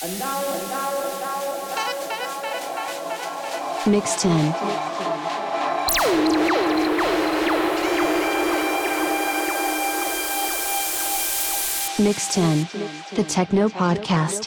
Mix 10. Mix 10, the Techno Podcast.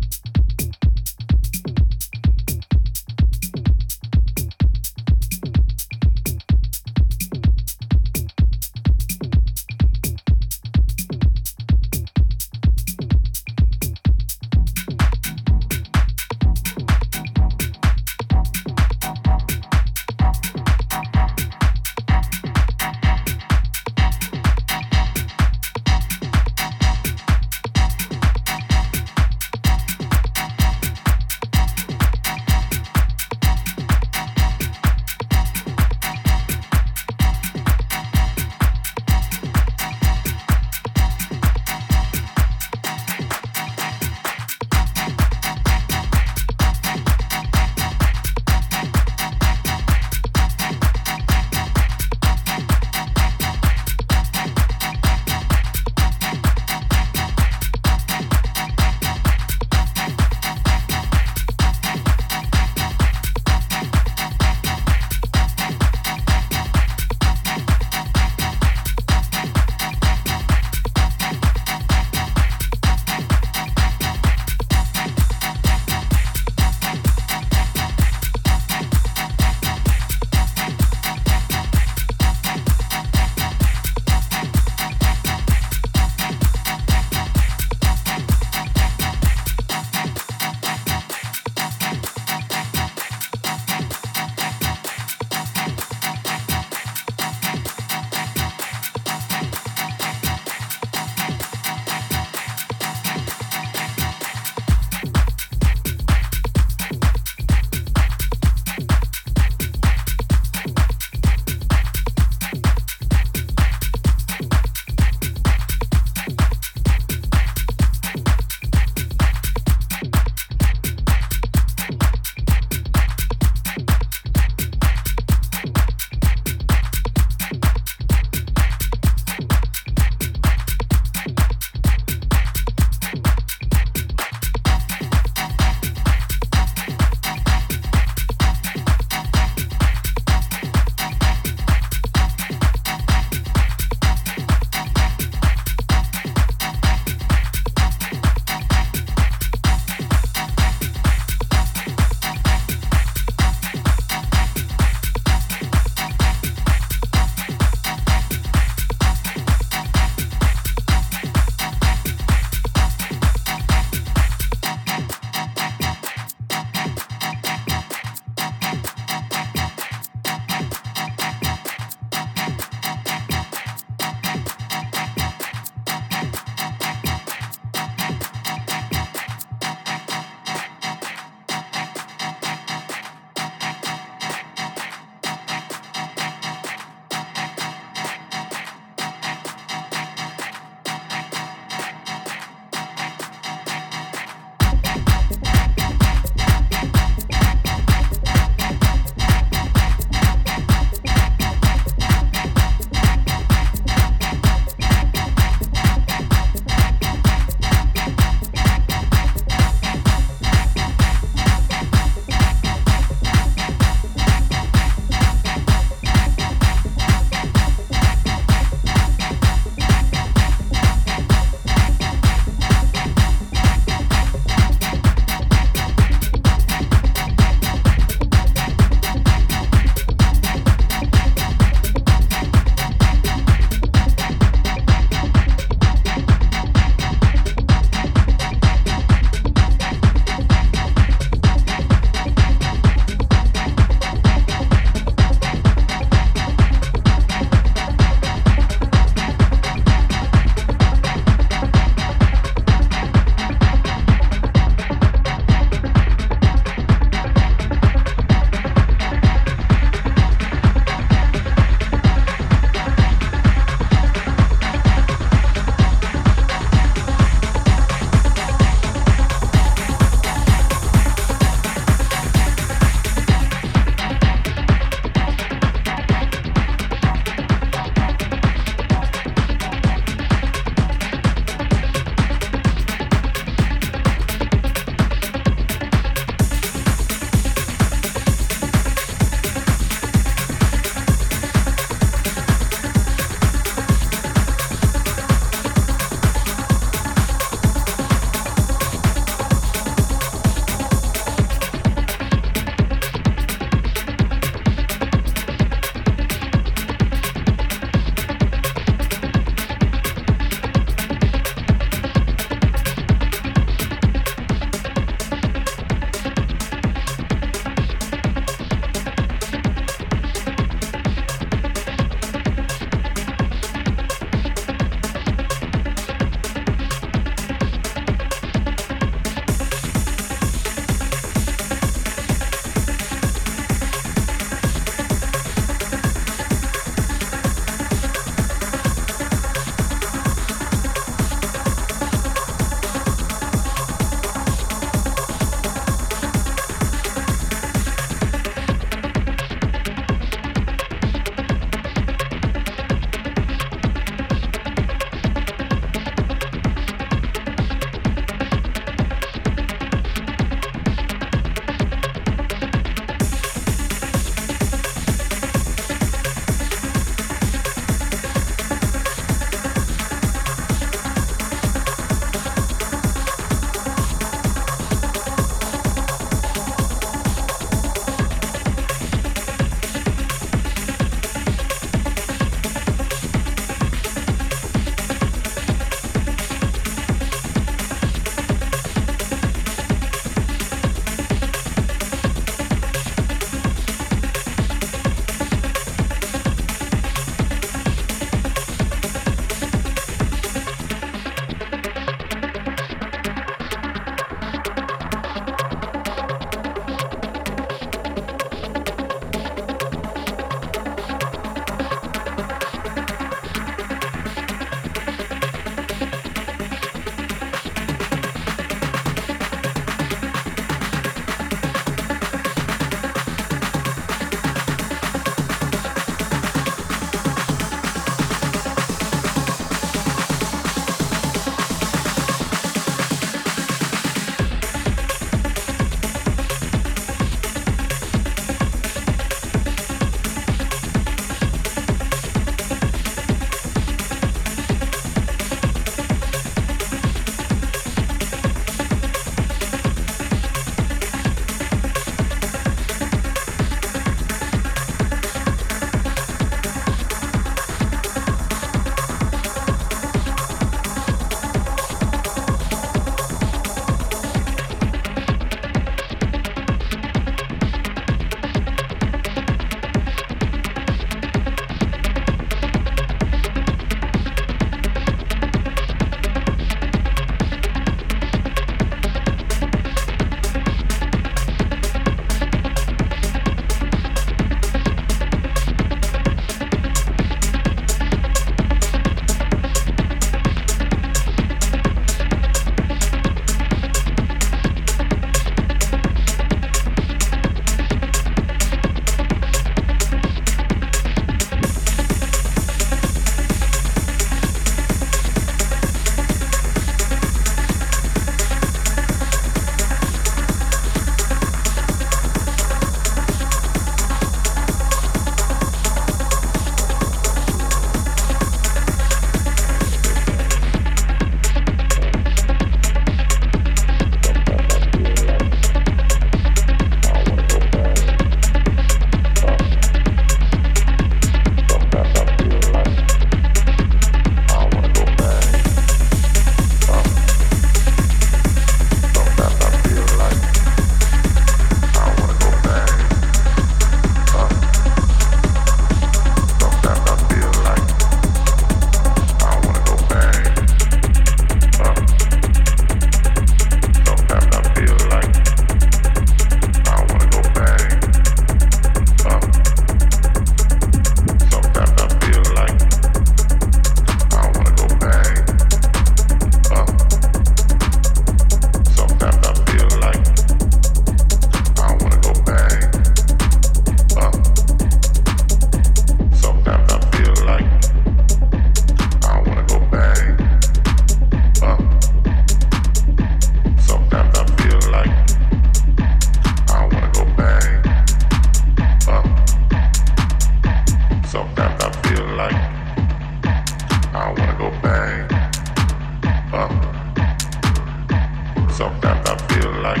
so I feel like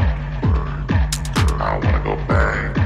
I wanna go bang.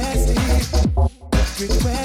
requested, requested.